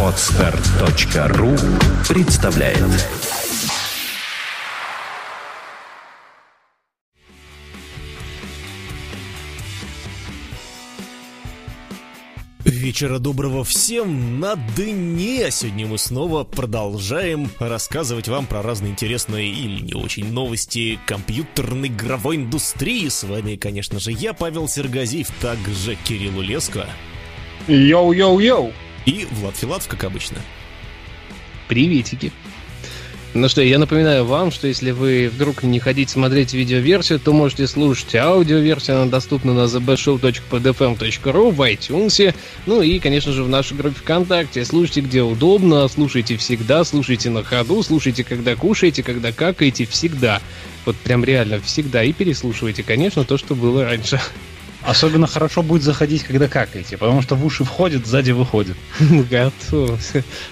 Отстар.ру представляет Вечера доброго всем на дне! Сегодня мы снова продолжаем рассказывать вам про разные интересные или не очень новости компьютерной игровой индустрии. С вами, конечно же, я, Павел Сергазиев, также Кирилл Улеско. Йоу-йоу-йоу! И Влад Филатов, как обычно. Приветики. Ну что, я напоминаю вам, что если вы вдруг не хотите смотреть видеоверсию, то можете слушать аудиоверсию, она доступна на thebeshow.podfm.ru в iTunes, ну и, конечно же, в нашей группе ВКонтакте. Слушайте где удобно, слушайте всегда, слушайте на ходу, слушайте, когда кушаете, когда какаете, всегда. Вот прям реально всегда. И переслушивайте, конечно, то, что было раньше. Особенно хорошо будет заходить, когда какаете, потому что в уши входит, сзади выходит. Готов.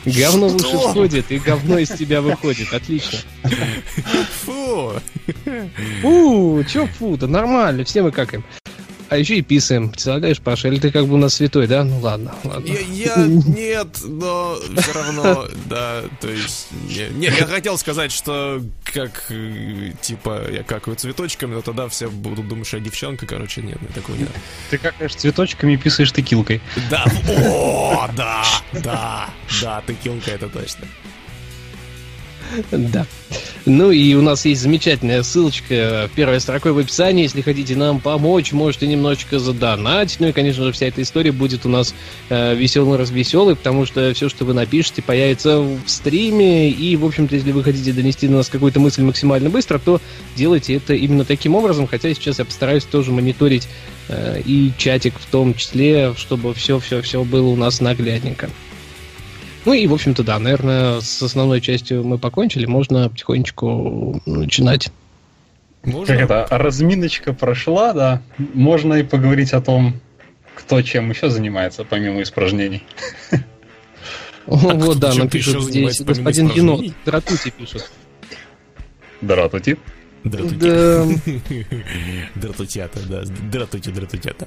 Говно в уши входит, и говно из тебя выходит. Отлично. Фу! Фу, чё фу, да нормально, все мы какаем а еще и писаем. Представляешь, Паша, или ты как бы у нас святой, да? Ну ладно, ладно. Я, я нет, но все равно, да, то есть... Нет, я хотел сказать, что как, типа, я какаю цветочками, но тогда все будут думать, что я девчонка, короче, нет, такого нет. Ты какаешь цветочками и писаешь текилкой. Да, о, да, да, да, текилка это точно. Да. Ну и у нас есть замечательная ссылочка первой строкой в описании. Если хотите нам помочь, можете немножечко задонатить. Ну и, конечно же, вся эта история будет у нас э, весело-развеселой, потому что все, что вы напишете, появится в стриме. И, в общем-то, если вы хотите донести до нас какую-то мысль максимально быстро, то делайте это именно таким образом. Хотя сейчас я постараюсь тоже мониторить э, и чатик в том числе, чтобы все-все-все было у нас наглядненько. Ну и, в общем-то, да, наверное, с основной частью мы покончили, можно потихонечку начинать. Можно? Как это, разминочка прошла, да, можно и поговорить о том, кто чем еще занимается, помимо испражнений. Вот, да, нам пишут здесь господин енот, Дратути пишет. Дратути? Дратутята, да. Дратути, дратутята.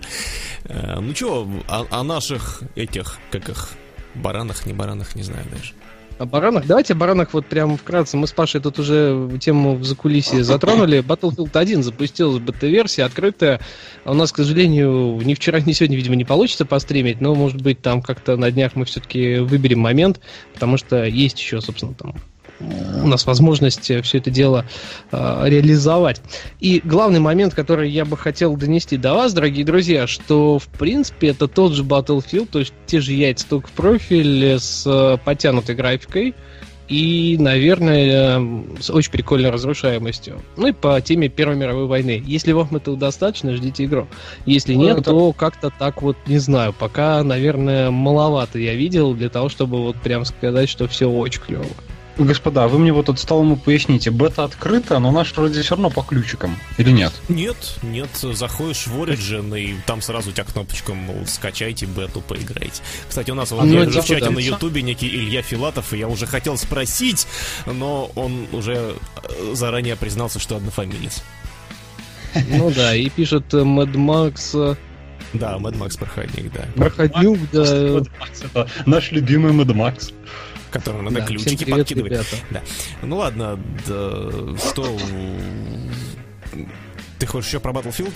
Э, ну что, о наших этих, как их, Баранах, не баранах, не знаю даже. О баранах? Давайте о баранах вот прямо вкратце. Мы с Пашей тут уже тему в закулисье затронули. Battlefield 1 запустилась бета-версия, открытая. А у нас, к сожалению, ни вчера, ни сегодня, видимо, не получится постримить, но, может быть, там как-то на днях мы все-таки выберем момент, потому что есть еще, собственно, там у нас возможность все это дело э, реализовать. И главный момент, который я бы хотел донести до вас, дорогие друзья, что в принципе это тот же Battlefield, то есть те же яйца только в профиле с э, подтянутой графикой и, наверное, с очень прикольной разрушаемостью. Ну и по теме Первой мировой войны. Если вам этого достаточно, ждите игру. Если ну, нет, это... то как-то так вот, не знаю, пока, наверное, маловато я видел для того, чтобы вот прям сказать, что все очень клево. Господа, вы мне вот от столому поясните, бета открыта, но наш вроде все равно по ключикам, или нет? Нет, нет, заходишь в Origin, и там сразу у тебя кнопочка, мол, скачайте бету, поиграйте. Кстати, у нас вот ну, в чате на ютубе некий Илья Филатов, и я уже хотел спросить, но он уже э, заранее признался, что однофамилец. Ну да, и пишет Mad Max да, Mad Max проходник, да. Проходник, да. Наш любимый Mad Max которым надо да, ключики привет, подкидывать. Ребята. Да. Ну ладно, да, что... Ты хочешь еще про Battlefield?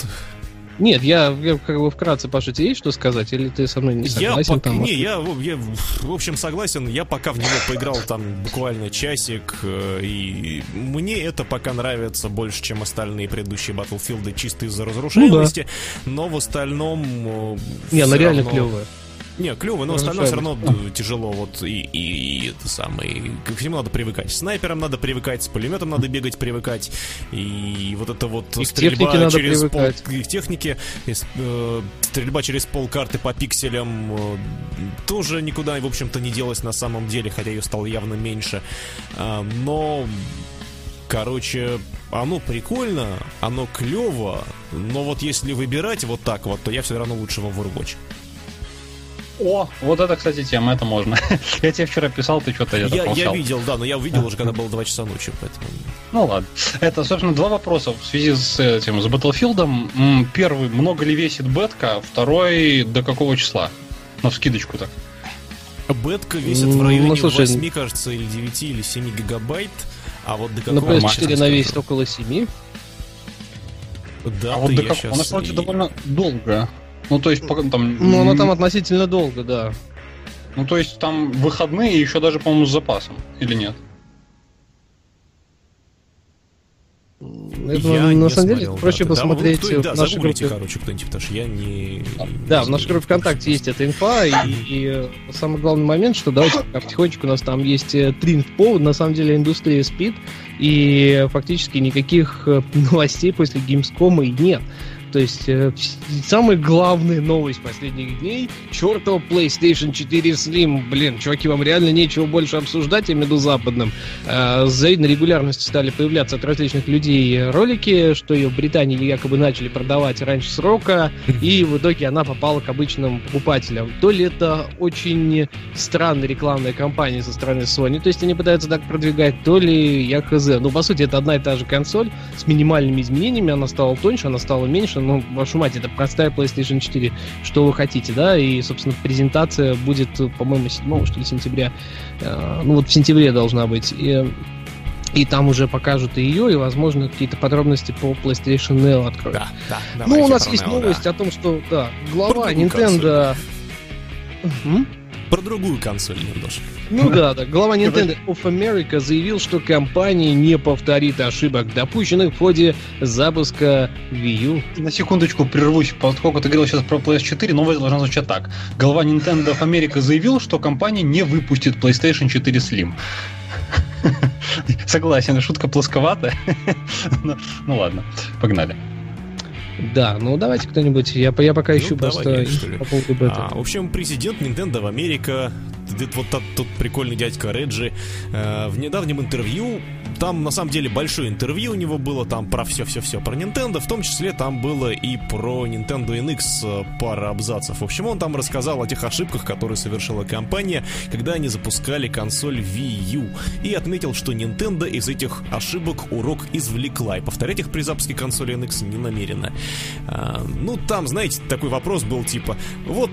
Нет, я, я как бы вкратце, Паша, тебе есть что сказать, или ты со мной не согласен? Я, там, не, я, я, в общем, согласен. Я пока в него поиграл там буквально часик, э, и мне это пока нравится больше, чем остальные предыдущие Battlefield, чисто из-за разрушаемости. Ну, да. Но в остальном... Э, не, она реально равно... клевая. Не, клево, но остальное все равно тяжело. Вот и, и, и это самое. Ко всему надо привыкать. С снайпером надо привыкать, с пулеметом надо бегать, привыкать. И вот это вот и стрельба через пол. И в технике э, стрельба через пол карты по пикселям э, тоже никуда, в общем-то, не делась на самом деле, хотя ее стало явно меньше. Э, но Короче, оно прикольно, оно клево, но вот если выбирать вот так вот, то я все равно лучше в Overwatch. О, вот это, кстати, тема, это можно. я тебе вчера писал, ты что-то я Я видел, да, но я увидел уже, когда было 2 часа ночи, поэтому... Ну ладно. Это, собственно, два вопроса в связи с этим, с Battlefield. Первый, много ли весит бетка? Второй, до какого числа? На вскидочку так. Бетка весит в районе ну, слушай, 8, кажется, или 9, или 7 гигабайт. А вот до какого... На PS4 она весит около 7. Да, а вот до как... Она, кстати, и... довольно долго. Ну, то есть, там... Ну, она там относительно долго, да. Ну, то есть, там выходные еще даже, по-моему, с запасом, или нет? Это, я на самом деле проще да, посмотреть да, да, в нашей группе. короче, кто-нибудь, потому что я не... Да, в нашей группе ВКонтакте есть эта инфа, и, и э, самый главный момент, что давайте потихонечку у нас там есть э, три повод, на самом деле индустрия спит, и фактически никаких э, новостей после Gamescom и нет. То есть, э, самая главная новость последних дней чертова PlayStation 4 Slim. Блин, чуваки, вам реально нечего больше обсуждать, виду западным. Э, завидной регулярностью стали появляться от различных людей ролики, что ее в Британии якобы начали продавать раньше срока, и в итоге она попала к обычным покупателям. То ли это очень странная рекламная кампания со стороны Sony, то есть они пытаются так продвигать, то ли я хз. Ну, по сути, это одна и та же консоль с минимальными изменениями, она стала тоньше, она стала меньше, конечно, ну, вашу мать, это простая PlayStation 4, что вы хотите, да, и, собственно, презентация будет, по-моему, 7 что ли, сентября, э, ну, вот в сентябре должна быть, и, и там уже покажут и ее, и, возможно, какие-то подробности по PlayStation Neo откроют. Да, да. Ну, у нас есть Neo, новость да. о том, что, да, глава Nintendo... Про другую консоль немножко. Ну да, да. Глава Nintendo of America заявил, что компания не повторит ошибок, допущенных в ходе запуска Wii U. На секундочку прервусь, поскольку ты говорил сейчас про PS4, новость должна звучать так. Глава Nintendo of America заявил, что компания не выпустит PlayStation 4 Slim. Согласен, шутка плосковатая. ну, ну ладно, погнали. Да, ну давайте кто-нибудь. Я, я пока ищу ну, просто я, по поводу бета. А, в общем, президент Nintendo в Америка, вот тот, тот прикольный дядька Реджи, э, в недавнем интервью там, на самом деле, большое интервью у него было там про все-все-все про Nintendo, в том числе там было и про Nintendo NX э, пара абзацев. В общем, он там рассказал о тех ошибках, которые совершила компания, когда они запускали консоль Wii U, и отметил, что Nintendo из этих ошибок урок извлекла, и повторять их при запуске консоли NX не намерена. А, ну, там, знаете, такой вопрос был типа, вот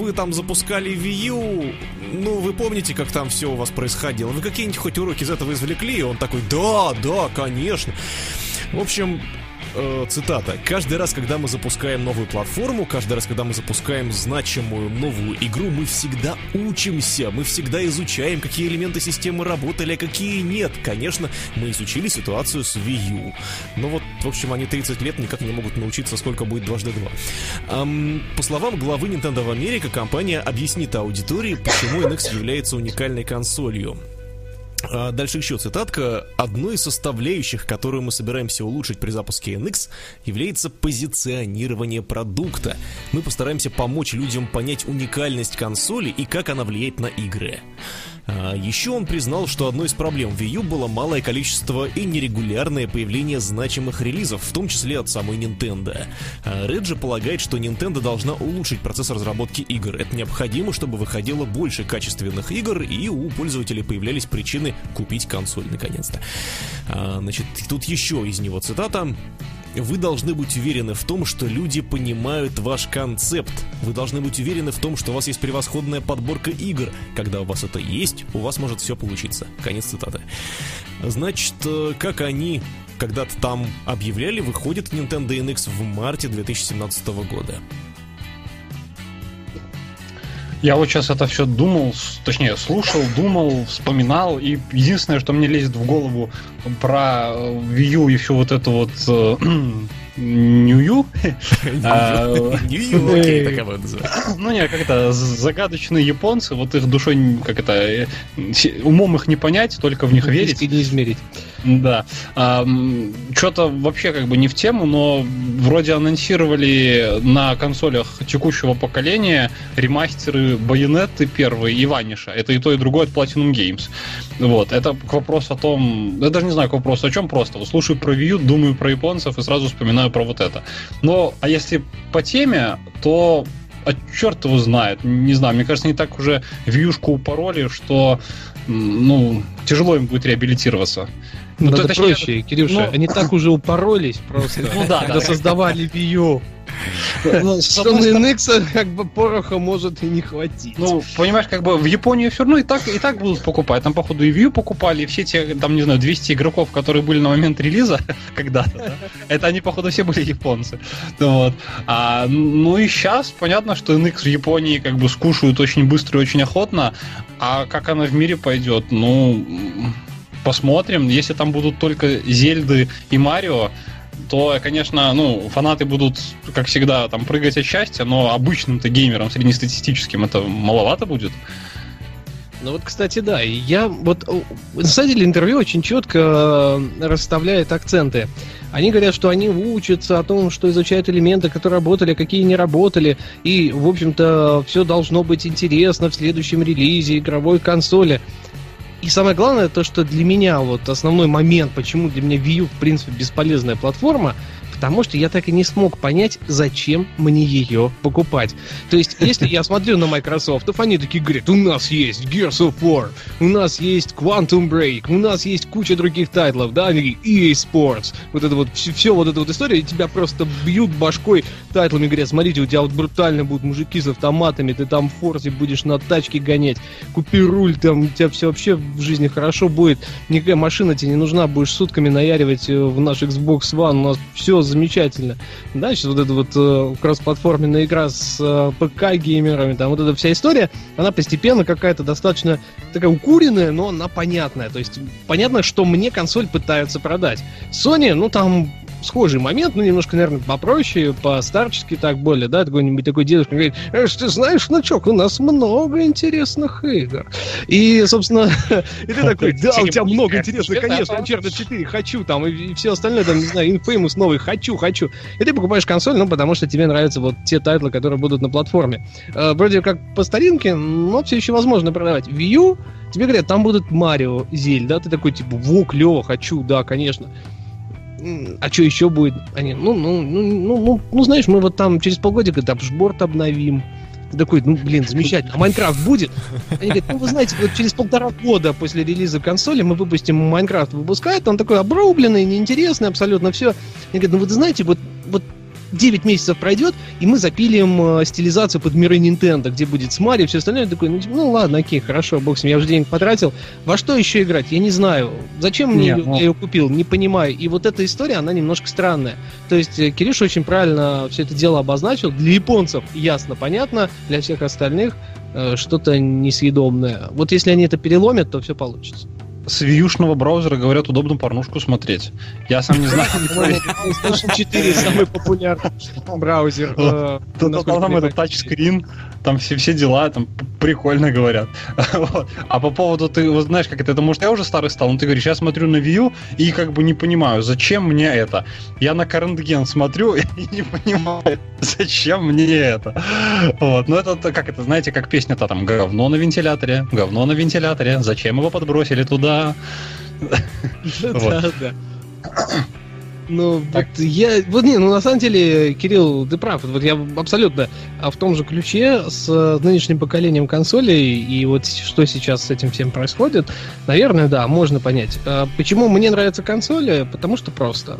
вы там запускали Wii U, ну, вы помните, как там все у вас происходило? Вы какие-нибудь хоть уроки из этого извлекли? И он такой, да, да, конечно. В общем, э, цитата. «Каждый раз, когда мы запускаем новую платформу, каждый раз, когда мы запускаем значимую новую игру, мы всегда учимся, мы всегда изучаем, какие элементы системы работали, а какие нет. Конечно, мы изучили ситуацию с Wii U. Но вот, в общем, они 30 лет никак не могут научиться, сколько будет дважды два. Эм, по словам главы Nintendo в Америке, компания объяснит аудитории, почему NX является уникальной консолью. А дальше еще цитатка. Одной из составляющих, которую мы собираемся улучшить при запуске NX, является позиционирование продукта. Мы постараемся помочь людям понять уникальность консоли и как она влияет на игры. А еще он признал, что одной из проблем Wii U было малое количество и нерегулярное появление значимых релизов, в том числе от самой Nintendo. А Реджи полагает, что Nintendo должна улучшить процесс разработки игр. Это необходимо, чтобы выходило больше качественных игр, и у пользователей появлялись причины купить консоль наконец-то. А, значит, тут еще из него цитата. Вы должны быть уверены в том, что люди понимают ваш концепт. Вы должны быть уверены в том, что у вас есть превосходная подборка игр. Когда у вас это есть, у вас может все получиться. Конец цитаты. Значит, э, как они когда-то там объявляли, выходит Nintendo NX в марте 2017 года. Я вот сейчас это все думал, точнее, слушал, думал, вспоминал, и единственное, что мне лезет в голову про Wii U и все вот это вот э, Нью-Ю. Нью-Ю, окей, так его Ну, не, как это, загадочные японцы, вот их душой, как это, э, умом их не понять, только в них верить. не измерить. Да. Что-то вообще как бы не в тему, но вроде анонсировали на консолях текущего поколения ремастеры Байонеты первый и Ваниша. Это и то, и другое от Platinum Games. Вот. Это к вопросу о том... Я даже не знаю, к вопросу о чем просто. Слушаю про Wii U, думаю про японцев и сразу вспоминаю про вот это. Но, а если по теме, то а черт его знает. Не знаю, мне кажется, не так уже вьюшку упороли, что ну, тяжело им будет реабилитироваться. Ну, ну это точнее, проще, Кирюша, ну... они так уже упоролись просто, ну, да, когда да, создавали Wii. Ну, что на NX как бы пороха может и не хватить. Ну, понимаешь, как бы в Японии все равно и так, и так будут покупать. Там, походу, и View покупали, и все те, там, не знаю, 200 игроков, которые были на момент релиза когда-то, да? это они, походу, все были японцы. Вот. А, ну и сейчас понятно, что NX в Японии как бы скушают очень быстро и очень охотно, а как она в мире пойдет, ну, посмотрим. Если там будут только Зельды и Марио, то, конечно, ну, фанаты будут, как всегда, там прыгать от счастья, но обычным-то геймерам среднестатистическим это маловато будет. Ну вот, кстати, да, я вот на самом деле интервью очень четко э, расставляет акценты. Они говорят, что они учатся о том, что изучают элементы, которые работали, какие не работали, и, в общем-то, все должно быть интересно в следующем релизе игровой консоли. И самое главное, то, что для меня вот основной момент, почему для меня Wii U, в принципе, бесполезная платформа, потому что я так и не смог понять, зачем мне ее покупать. То есть, если я смотрю на Microsoft, они такие говорят, у нас есть Gears of War, у нас есть Quantum Break, у нас есть куча других тайтлов, да, они EA Sports, вот это вот, все, все вот эта вот история, и тебя просто бьют башкой тайтлами, говорят, смотрите, у тебя вот брутально будут мужики с автоматами, ты там в Forza будешь на тачке гонять, купи руль, там у тебя все вообще в жизни хорошо будет, никакая машина тебе не нужна, будешь сутками наяривать э, в наш Xbox One, у нас все замечательно. Сейчас вот эта вот э, кроссплатформенная игра с э, ПК-геймерами, там вот эта вся история, она постепенно какая-то достаточно такая укуренная, но она понятная. То есть понятно, что мне консоль пытаются продать. Sony, ну там схожий момент, ну, немножко, наверное, попроще, по-старчески так более, да, какой-нибудь такой дедушка говорит, э, ты знаешь, внучок, у нас много интересных игр. И, собственно, и ты такой, да, у тебя много интересных, конечно, Uncharted 4 хочу, там, и все остальное, там, не знаю, Infamous новый, хочу, хочу. И ты покупаешь консоль, ну, потому что тебе нравятся вот те тайтлы, которые будут на платформе. Э, вроде как по старинке, но все еще возможно продавать. Wii U, тебе говорят, там будут Марио, Зельда, ты такой, типа, во, клево, хочу, да, конечно а что еще будет? Они, ну, ну, ну, ну, ну, ну, знаешь, мы вот там через полгодика дашборд обновим. Ты такой, ну, блин, замечательно. А Майнкрафт будет? Они говорят, ну, вы знаете, вот через полтора года после релиза консоли мы выпустим Майнкрафт. Выпускает, он такой обрубленный, неинтересный абсолютно все. Они говорят, ну, вы знаете, вот, вот 9 месяцев пройдет, и мы запилим э, стилизацию под миры Nintendo, где будет с Марио и все остальное. Я такой, ну, ну ладно, окей, хорошо, бог с ним, я уже денег потратил. Во что еще играть? Я не знаю. Зачем мне Нет, ну... я ее купил? Не понимаю. И вот эта история, она немножко странная. То есть э, Кириш очень правильно все это дело обозначил. Для японцев ясно, понятно, для всех остальных э, что-то несъедобное. Вот если они это переломят, то все получится с вьюшного браузера, говорят, удобно порнушку смотреть. Я сам не знаю. PlayStation 4 самый популярный браузер. Э, там это тачскрин, там все, дела, там прикольно говорят. А по поводу, ты вот знаешь, как это, это может я уже старый стал, но ты говоришь, я смотрю на View и как бы не понимаю, зачем мне это. Я на Карентген смотрю и не понимаю, зачем мне это. Вот, ну это как это, знаете, как песня-то там, говно на вентиляторе, говно на вентиляторе, зачем его подбросили туда? Да, да. Ну, так. вот я... Вот не, ну на самом деле, Кирилл, ты прав. Вот я абсолютно а в том же ключе с нынешним поколением консолей и вот что сейчас с этим всем происходит, наверное, да, можно понять. А почему мне нравятся консоли? Потому что просто.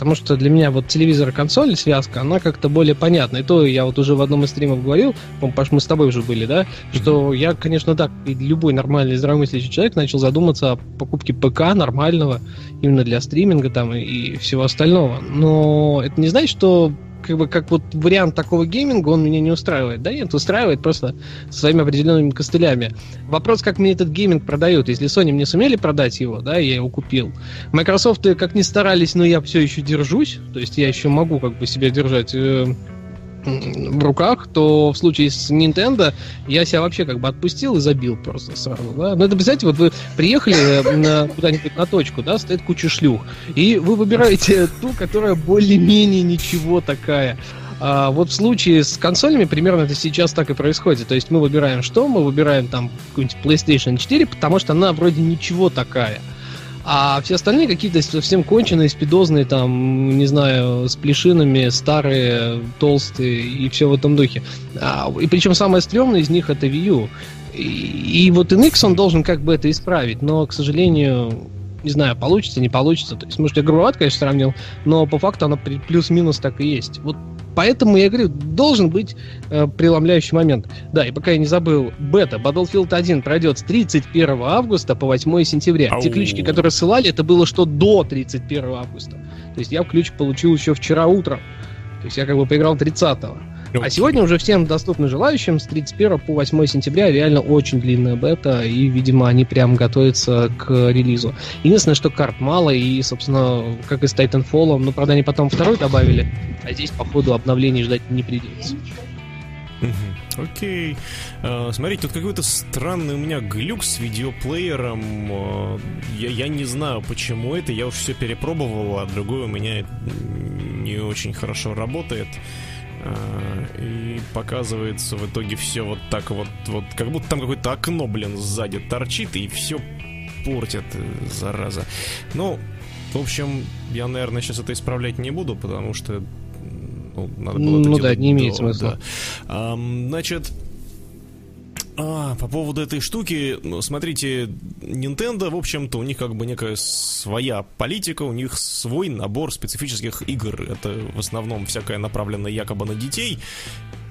Потому что для меня вот телевизор и консоль, связка, она как-то более понятна. И то я вот уже в одном из стримов говорил, Паш, мы с тобой уже были, да, что я, конечно, так, любой нормальный здравомыслящий человек начал задуматься о покупке ПК нормального, именно для стриминга там и, и всего остального. Но это не значит, что как бы как вот вариант такого гейминга, он меня не устраивает. Да нет, устраивает просто своими определенными костылями. Вопрос, как мне этот гейминг продают. Если Sony мне сумели продать его, да, я его купил. Microsoft как ни старались, но я все еще держусь. То есть я еще могу как бы себя держать э, в руках, то в случае с Nintendo я себя вообще как бы отпустил и забил просто сразу, да. Ну, это, представьте, вот вы приехали э, на, куда-нибудь на точку, да, стоит куча шлюх, и вы выбираете ту, которая более-менее ничего такая. А вот в случае с консолями примерно это сейчас так и происходит. То есть мы выбираем что? Мы выбираем там какую-нибудь PlayStation 4, потому что она вроде ничего такая. А все остальные какие-то совсем конченые, спидозные, там, не знаю, с плешинами, старые, толстые и все в этом духе. А, и причем самое стрёмное из них это Wii U. И, и вот NX он должен как бы это исправить, но, к сожалению, не знаю, получится, не получится. То есть, может, я грубоват, конечно, сравнил, но по факту она плюс-минус так и есть. Вот поэтому я говорю, должен быть э, преломляющий момент. Да, и пока я не забыл, бета Battlefield 1 пройдет с 31 августа по 8 сентября. Ау. Те ключики, которые ссылали, это было что до 31 августа. То есть я ключ получил еще вчера утром. То есть я как бы поиграл 30-го. А сегодня уже всем доступно желающим с 31 по 8 сентября реально очень длинная бета, и, видимо, они прям готовятся к релизу. Единственное, что карт мало, и, собственно, как и с Titanfall, ну, правда, они потом второй добавили, а здесь, походу, обновлений ждать не придется. Окей. Э, смотрите, тут какой-то странный у меня глюк с видеоплеером. Э, я, я не знаю, почему это. Я уж все перепробовал, а другой у меня не очень хорошо работает. Э, И показывается в итоге все вот так вот, вот как будто там какое-то окно, блин, сзади торчит и все портит, э, зараза. Ну, в общем, я, наверное, сейчас это исправлять не буду, потому что ну, надо было Ну да, не имеет до- смысла. да. Ам, значит, а, по поводу этой штуки, ну, смотрите, Nintendo, в общем-то, у них как бы некая своя политика, у них свой набор специфических игр. Это в основном всякое направленное якобы на детей.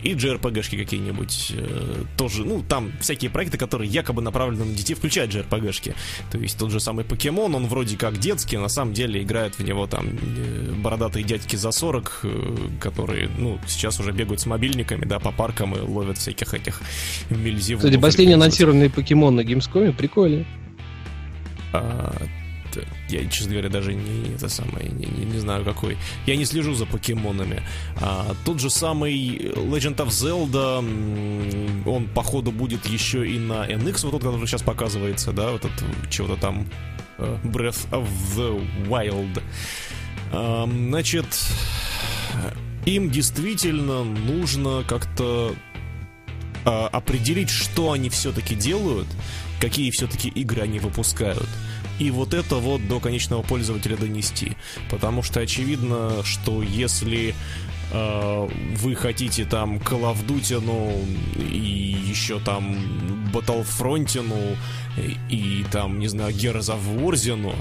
И JRPG-шки какие-нибудь э, тоже, ну, там всякие проекты, которые якобы направлены на детей, включая JRPG-шки. То есть тот же самый Покемон, он вроде как детский, на самом деле играют в него там э, бородатые дядьки за 40, э, которые, ну, сейчас уже бегают с мобильниками, да, по паркам и ловят всяких этих мельзевунов. Кстати, последний как анонсированный покемон на Gamescom прикольный. а, я, честно говоря, даже не это самое, не, не- не знаю какой. Я не слежу за покемонами. А, тот же самый Legend of Zelda, он походу будет еще и на NX, вот тот, который сейчас показывается, да, вот этот чего-то там э, Breath of the Wild. А, значит, им действительно нужно как-то а, определить, что они все-таки делают, какие все-таки игры они выпускают. И вот это вот до конечного пользователя донести. Потому что очевидно, что если э, вы хотите там Call ну, и еще там Battlefront, ну, и, и там, не знаю, Gears ну,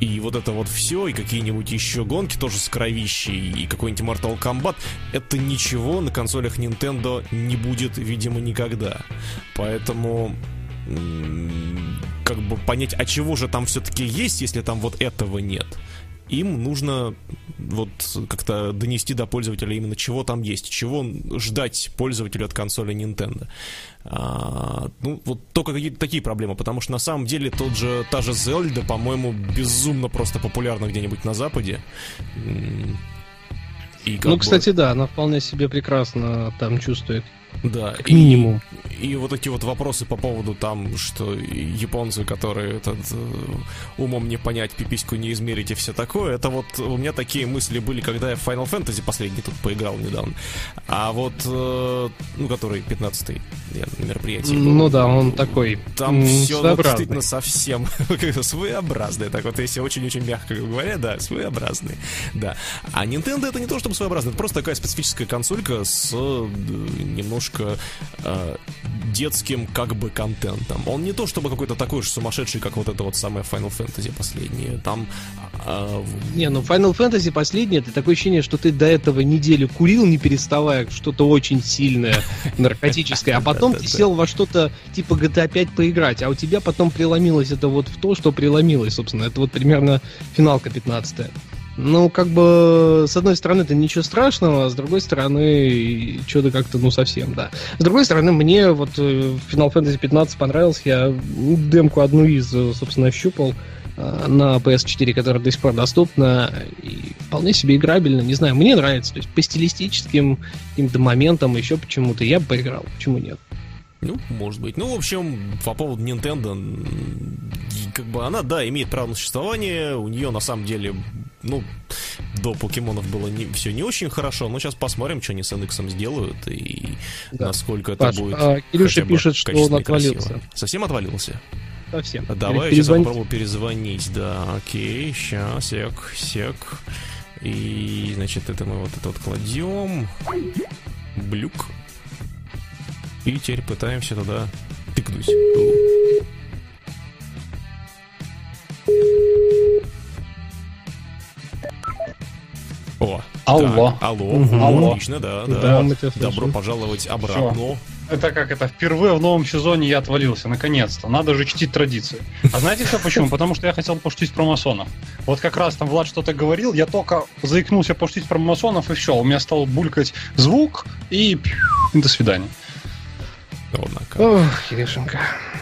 и вот это вот все, и какие-нибудь еще гонки тоже с кровищей, и какой-нибудь Mortal Kombat, это ничего на консолях Nintendo не будет, видимо, никогда. Поэтому как бы понять, а чего же там все-таки есть, если там вот этого нет. Им нужно вот как-то донести до пользователя именно чего там есть, чего ждать пользователю от консоли Nintendo. А, ну, вот только какие-то такие проблемы, потому что на самом деле тот же, та же Zelda, по-моему, безумно просто популярна где-нибудь на Западе. И Ну, бы- кстати, да, она вполне себе прекрасно там чувствует. Да, Как и- минимум. И, вот эти вот вопросы по поводу там, что японцы, которые этот, э, умом не понять, пипиську не измерить и все такое, это вот у меня такие мысли были, когда я в Final Fantasy последний тут поиграл недавно. А вот, э, ну, который 15-й я на мероприятии был. Ну да, он такой Там все своеобразный. действительно совсем своеобразное. Так вот, если очень-очень мягко говоря, да, своеобразный. Да. А Nintendo это не то, чтобы своеобразный, это просто такая специфическая консолька с э, немножко э, детским как бы контентом. Он не то, чтобы какой-то такой же сумасшедший, как вот это вот самое Final Fantasy последнее. Там э, Не, ну Final Fantasy последний, это такое ощущение, что ты до этого неделю курил, не переставая, что-то очень сильное, наркотическое, а потом ты сел во что-то типа GTA 5 поиграть, а у тебя потом преломилось это вот в то, что преломилось, собственно. Это вот примерно финалка 15 Ну, как бы, с одной стороны, это ничего страшного, а с другой стороны, что-то как-то, ну, совсем, да. С другой стороны, мне вот э, Final Fantasy 15 понравился, я демку одну из, собственно, щупал э, на PS4, которая до сих пор доступна, и вполне себе играбельно, не знаю, мне нравится, то есть по стилистическим каким-то моментам, еще почему-то, я бы поиграл, почему нет? Ну, может быть. Ну, в общем, по поводу Nintendo, как бы она, да, имеет право на существование. У нее на самом деле, ну, до покемонов было не, все не очень хорошо, но сейчас посмотрим, что они с NX сделают и Да. насколько это Паш, будет. а Кирюша пишет, что он и красиво. отвалился. Совсем отвалился? Совсем. Давай Или сейчас попробую перезвонить, да, окей, сейчас, сек, сек. И, значит, это мы вот это вот кладем. Блюк. И теперь пытаемся туда тыкнуть. О, Алло. Так, алло. Алло. Отлично, да, Да, да. Добро пожаловать обратно. Это как это, впервые в новом сезоне я отвалился, наконец-то. Надо же чтить традиции. А знаете все почему? Потому что я хотел пошутить про масонов. Вот как раз там Влад что-то говорил, я только заикнулся пошутить про масонов, и все, у меня стал булькать звук, и до свидания. Однако. Ох, Кирюшенька.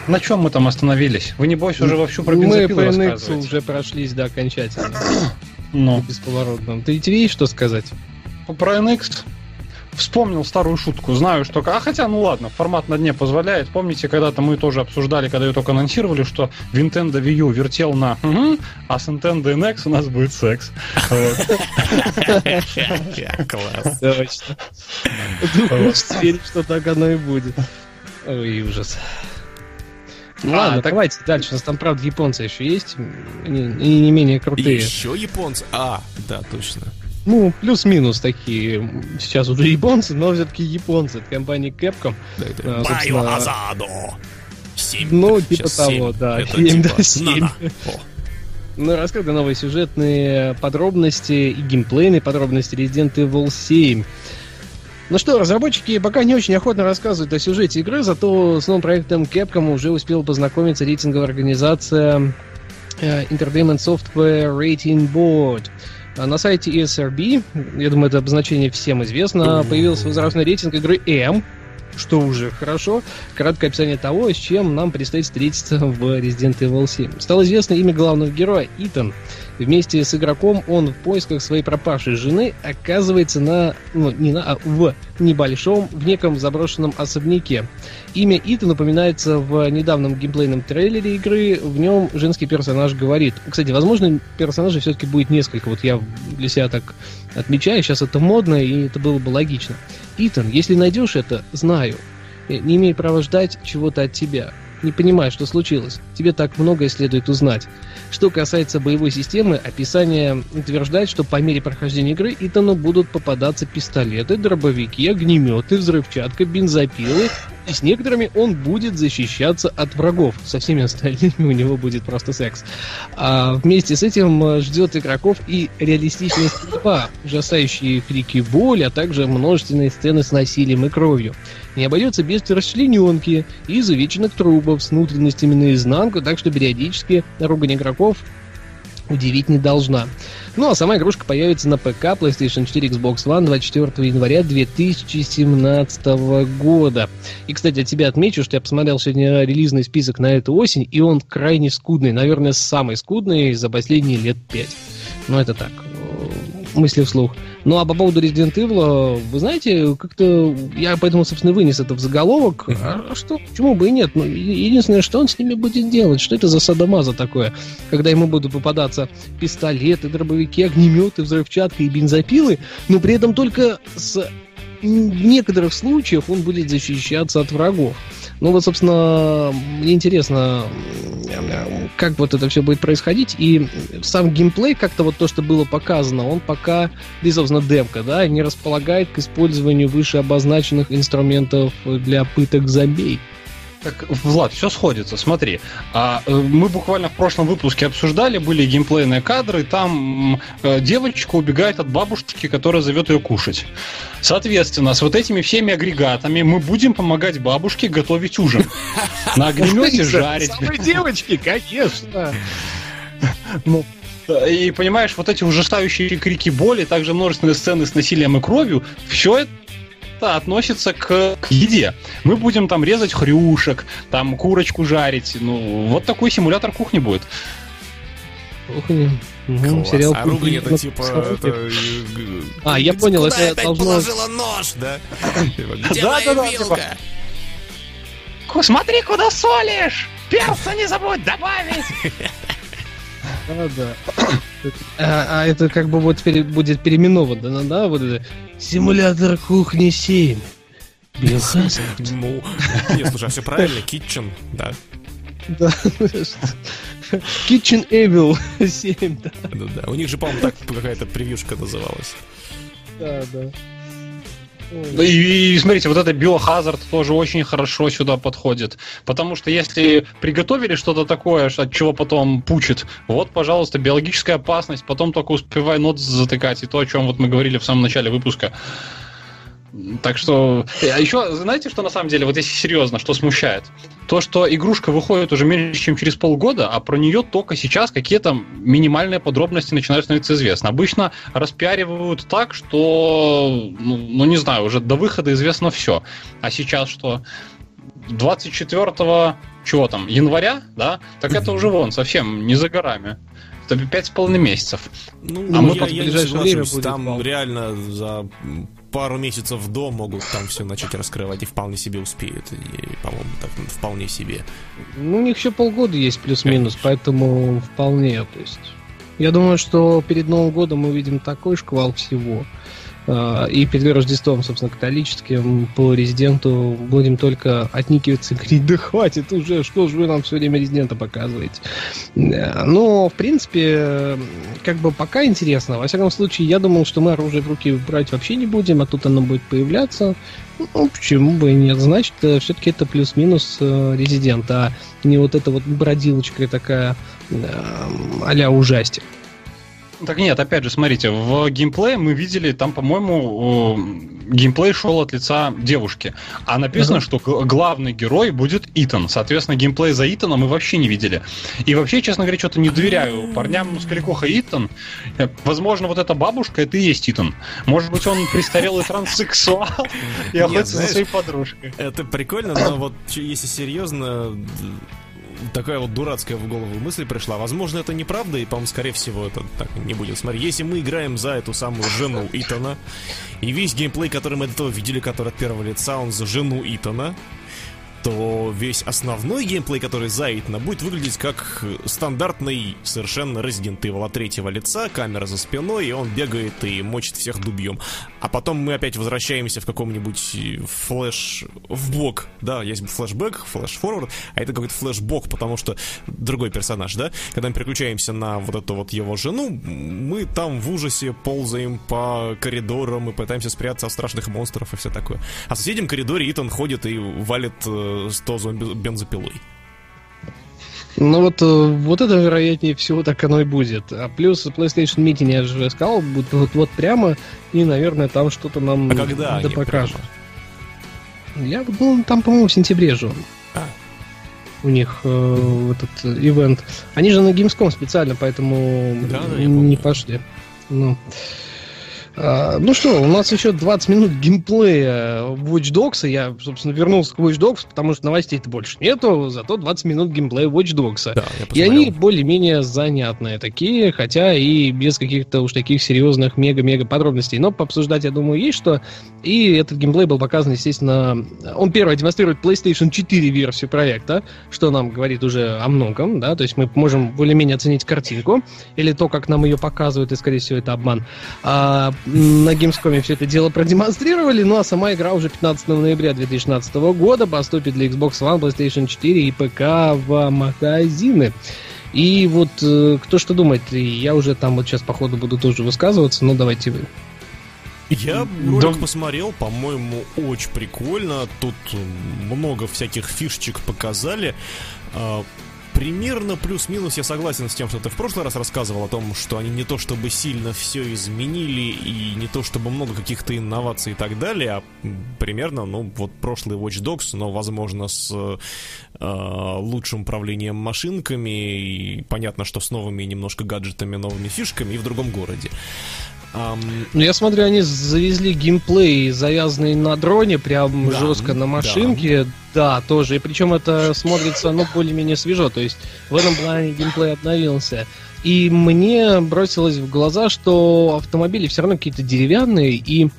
На чем мы там остановились? Вы, небось, уже вовсю про Мы бензопилы по NX уже прошлись, да, окончательно. Ну, Бесповоротно. Ты тебе есть что сказать? про NX вспомнил старую шутку. Знаю, что... А хотя, ну ладно, формат на дне позволяет. Помните, когда-то мы тоже обсуждали, когда ее только анонсировали, что Nintendo Wii U вертел на «Мгм», а с Nintendo NX у нас будет секс. Класс. Точно. Верить, что так оно и будет. Ой, ужас. Ну А, ладно, так- давайте дальше. У нас там, правда, японцы еще есть. Они и не менее крутые. Еще японцы. А, да, точно. Ну, плюс-минус такие. Сейчас уже японцы, но все-таки японцы. Это компания Capcom. Да, это А, собственно, Байоазадо. Семь. Ну, типа Сейчас того, семь. да. Это Семь, типа да, семь. надо. О, Ну, рассказывай новые сюжетные подробности и геймплейные подробности Resident Evil 7. Ну что, разработчики пока не очень охотно рассказывают о сюжете игры, зато с новым проектом Capcom уже успела познакомиться рейтинговая организация э, Entertainment Software Rating Board. А На сайте ESRB, я думаю, это обозначение всем известно, появился возрастной рейтинг игры M, что уже хорошо. Краткое описание того, с чем нам предстоит встретиться в Resident Evil 7. Стало известно имя главного героя Итан. Вместе с игроком он в поисках своей пропавшей жены оказывается на, ну, не на, а в небольшом, в неком заброшенном особняке. Имя Итан упоминается в недавнем геймплейном трейлере игры. В нем женский персонаж говорит. Кстати, возможно, персонажей все-таки будет несколько. Вот я для себя так отмечаю. Сейчас это модно, и это было бы логично. Итан, если найдешь это, знаю. э, Не имею права ждать чего-то от тебя. Не понимаю, что случилось. Тебе так многое следует узнать. Что касается боевой системы, описание утверждает, что по мере прохождения игры Итану будут попадаться пистолеты, дробовики, огнеметы, взрывчатка, бензопилы, и с некоторыми он будет защищаться от врагов. Со всеми остальными у него будет просто секс. А вместе с этим э, ждет игроков и реалистичная стрельба, ужасающие крики боли, а также множественные сцены с насилием и кровью. Не обойдется без расчлененки и изувеченных трубов с внутренностями наизнанку, так что периодически ругань игроков удивить не должна. Ну а сама игрушка появится на ПК, PlayStation 4, Xbox One 24 января 2017 года. И, кстати, от тебя отмечу, что я посмотрел сегодня релизный список на эту осень, и он крайне скудный. Наверное, самый скудный за последние лет пять. Ну, это так, мысли вслух. Ну, а по поводу Resident Evil, вы знаете, как-то я поэтому, собственно, вынес это в заголовок. А что, почему бы и нет? Ну, единственное, что он с ними будет делать? Что это за садомаза такое? Когда ему будут попадаться пистолеты, дробовики, огнеметы, взрывчатка и бензопилы, но при этом только с в некоторых случаях он будет защищаться от врагов. Ну вот, собственно, мне интересно, как вот это все будет происходить. И сам геймплей, как-то вот то, что было показано, он пока, да и, собственно, демка, да, не располагает к использованию выше обозначенных инструментов для пыток зомбей. Так, Влад, все сходится, смотри. А, э, мы буквально в прошлом выпуске обсуждали, были геймплейные кадры, там э, девочка убегает от бабушки, которая зовет ее кушать. Соответственно, с вот этими всеми агрегатами мы будем помогать бабушке готовить ужин. На огнемете жарить. Самой девочки, конечно. Ну, и понимаешь, вот эти ужасающие крики боли, также множественные сцены с насилием и кровью, все это относится к, к еде. Мы будем там резать хрюшек, там курочку жарить. Ну, вот такой симулятор кухни будет. Кухня. Класс. сериал А ругань это типа... это, э, А, я понял, куда это опять должно- положила нож, да? Типа, Где моя да, вилка? Ку- Смотри, куда солишь! Перца не забудь добавить! Да, да. А, а это как бы вот теперь будет переименовано, да, вот это симулятор кухни 7. Биохазард. Ну, не, слушай, а все правильно, Kitchen, да. Да. Kitchen Evil 7, да. Да, да. У них же, по-моему, так какая-то превьюшка называлась. Да, да. И, и смотрите, вот это биохазард тоже очень хорошо сюда подходит. Потому что если приготовили что-то такое, от чего потом пучит, вот, пожалуйста, биологическая опасность, потом только успевай нот затыкать. И то, о чем вот мы говорили в самом начале выпуска. Так что, а еще, знаете, что на самом деле, вот если серьезно, что смущает? То, что игрушка выходит уже меньше, чем через полгода, а про нее только сейчас какие-то минимальные подробности начинают становиться известны. Обычно распиаривают так, что, ну, ну не знаю, уже до выхода известно все. А сейчас что? 24 чего там, января, да? Так это уже вон, совсем не за горами. Пять с половиной месяцев. Ну, А мы я, под я не время будет Там вал. реально за пару месяцев до могут там все начать раскрывать и вполне себе успеют. И, по-моему, так ну, вполне себе. Ну, у них еще полгода есть плюс-минус, поэтому вполне. То есть, я думаю, что перед Новым годом мы увидим такой шквал всего. А, И перед Рождеством, собственно, католическим по резиденту будем только отникиваться и говорить, да хватит уже, что же вы нам все время резидента показываете. Да, Но, в принципе, как бы пока интересно. Во всяком случае, я думал, что мы оружие в руки брать вообще не будем, а тут оно будет появляться. Ну, почему бы и нет? Значит, все-таки это плюс-минус э, резидент, а не вот эта вот бродилочка такая э, а-ля ужастик. Так нет, опять же, смотрите, в геймплее мы видели, там, по-моему, геймплей шел от лица девушки. А написано, что главный герой будет Итан. Соответственно, геймплей за Итана мы вообще не видели. И вообще, честно говоря, что-то не доверяю парням с кликоха Итан. Э, Возможно, вот эта бабушка, это и есть Итан. Может быть, он престарелый транссексуал и охотится за своей подружкой. Это прикольно, но вот если серьезно, такая вот дурацкая в голову мысль пришла. Возможно, это неправда, и, по-моему, скорее всего, это так не будет. Смотри, если мы играем за эту самую жену Итана, и весь геймплей, который мы до этого видели, который от первого лица, он за жену Итана, то весь основной геймплей, который за Итана, будет выглядеть как стандартный совершенно Resident Evil третьего лица, камера за спиной, и он бегает и мочит всех дубьем. А потом мы опять возвращаемся в каком-нибудь флэш... вбок, да, есть флешбэк, flash-forward, а это какой-то флешбок, потому что другой персонаж, да? Когда мы переключаемся на вот эту вот его жену, мы там в ужасе ползаем по коридорам и пытаемся спрятаться от страшных монстров и все такое. А в соседнем коридоре Итан ходит и валит э, 100 зомби бензопилой. Ну вот, э, вот это вероятнее всего так оно и будет. А плюс PlayStation Meeting, я же сказал, будет вот, вот прямо, и, наверное, там что-то нам А когда да покажут. прямо? Я, ну, там, по-моему, в сентябре же. А. У них э, этот э, ивент. Они же на Gamescom специально, поэтому Да, да, не помню. пошли. Ну. А, ну что, у нас еще 20 минут геймплея Watch Dogs. и Я, собственно, вернулся к Watch Dogs, потому что новостей-то больше нету, зато 20 минут геймплея Watch Dogs. Да, И они более-менее занятные такие, хотя и без каких-то уж таких серьезных мега-мега подробностей. Но пообсуждать, я думаю, есть что. И этот геймплей был показан, естественно... Он первый демонстрирует PlayStation 4 версию проекта, что нам говорит уже о многом, да, то есть мы можем более-менее оценить картинку, или то, как нам ее показывают, и, скорее всего, это обман. А на Gamescom все это дело продемонстрировали, ну а сама игра уже 15 ноября 2016 года поступит для Xbox One, PlayStation 4 и ПК в магазины. И вот э, кто что думает, я уже там вот сейчас, походу, буду тоже высказываться, но давайте вы. Я ролик Да. посмотрел, по-моему, очень прикольно. Тут много всяких фишечек показали. Примерно плюс-минус я согласен с тем, что ты в прошлый раз рассказывал о том, что они не то чтобы сильно все изменили и не то чтобы много каких-то инноваций и так далее, а примерно, ну, вот прошлый Watch Dogs, но, возможно, с э, лучшим управлением машинками и понятно, что с новыми немножко гаджетами, новыми фишками и в другом городе. Ам, Ну, я смотрю, они завезли геймплей, завязанный на дроне, прям Да, жестко на да. машинке. Да, тоже. И причем это смотрится, ну, более-менее свежо. То есть в этом плане геймплей обновился. И мне бросилось в глаза, что автомобили все равно какие-то деревянные, и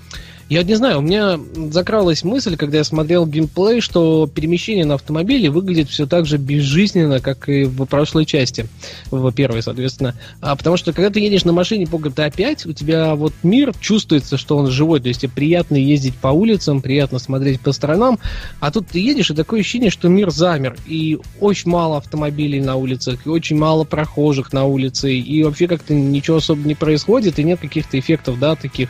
я не знаю, у меня закралась мысль, когда я смотрел геймплей, что перемещение на автомобиле выглядит все так же безжизненно, как и в прошлой части, в первой, соответственно. А потому что когда ты едешь на машине по GTA 5, у тебя вот мир чувствуется, что он живой, то есть тебе приятно ездить по улицам, приятно смотреть по сторонам, а тут ты едешь, и такое ощущение, что мир замер, и очень мало автомобилей на улицах, и очень мало прохожих на улице, и вообще как-то ничего особо не происходит, и нет каких-то эффектов, да, таких.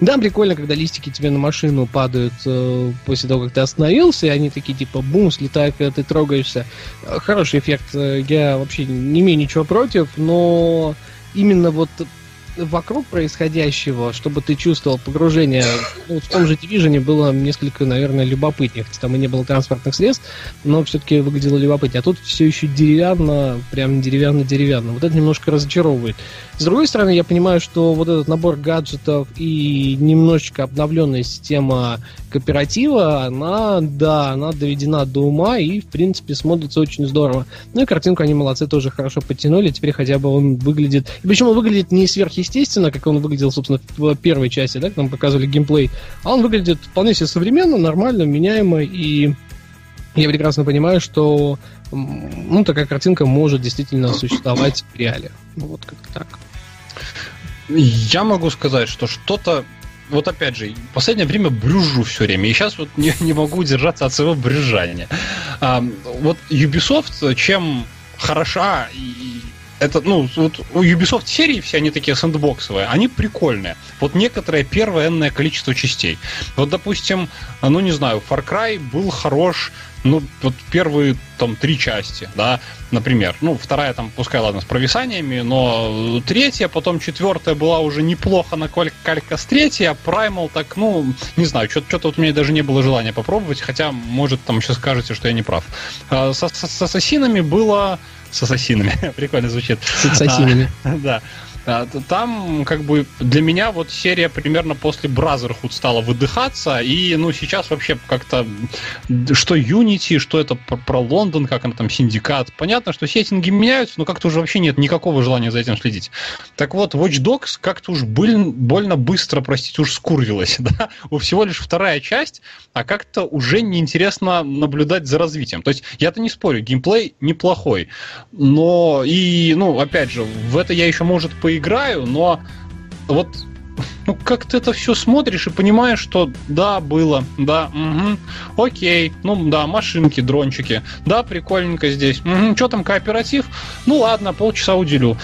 Да, прикольно, когда листики датчики тебе на машину падают э, после того, как ты остановился, и они такие типа бум, слетают, когда ты трогаешься. Э, хороший эффект. Э, я вообще не имею ничего против, но именно вот вокруг происходящего, чтобы ты чувствовал погружение, ну, в том же Division было несколько, наверное, любопытнее, хотя там и не было транспортных средств, но все-таки выглядело любопытнее. А тут все еще деревянно, прям деревянно-деревянно. Вот это немножко разочаровывает. С другой стороны, я понимаю, что вот этот набор гаджетов и немножечко обновленная система кооператива, она, да, она доведена до ума и, в принципе, смотрится очень здорово. Ну и картинку они молодцы, тоже хорошо подтянули. Теперь хотя бы он выглядит... И причем он выглядит не сверхъестественно, как он выглядел, собственно, в первой части, да, нам показывали геймплей, а он выглядит вполне себе современно, нормально, меняемо, и я прекрасно понимаю, что ну, такая картинка может действительно существовать в реале. Ну, вот как-то так. Я могу сказать, что что-то вот опять же, в последнее время брюжу все время, и сейчас вот не, не могу удержаться от своего брюжания. А, вот Ubisoft чем хороша и это, ну, вот у Ubisoft серии все они такие сэндбоксовые, они прикольные. Вот некоторое первое энное количество частей. Вот, допустим, ну, не знаю, Far Cry был хорош ну, вот первые там три части, да, например. Ну, вторая там, пускай, ладно, с провисаниями, но третья, потом четвертая была уже неплохо на калька с третьей, а Primal так, ну, не знаю, что-то вот у меня даже не было желания попробовать, хотя, может, там еще скажете, что я не прав. А, с, с, с ассасинами было... С ассасинами, прикольно звучит. С ассасинами. А, да. А, там, как бы, для меня вот серия примерно после Brotherhood стала выдыхаться, и, ну, сейчас вообще как-то, что Unity, что это про Лондон, как он там, Syndicate, понятно, что сеттинги меняются, но как-то уже вообще нет никакого желания за этим следить. Так вот, Watch Dogs как-то уж больно, больно быстро, простите, уж скурвилась, да, у всего лишь вторая часть, а как-то уже неинтересно наблюдать за развитием. То есть, я-то не спорю, геймплей неплохой, но и, ну, опять же, в это я еще, может, по поиграю, но вот ну, как ты это все смотришь и понимаешь, что да, было, да, угу, окей, ну да, машинки, дрончики, да, прикольненько здесь, угу, что там, кооператив, ну ладно, полчаса уделю.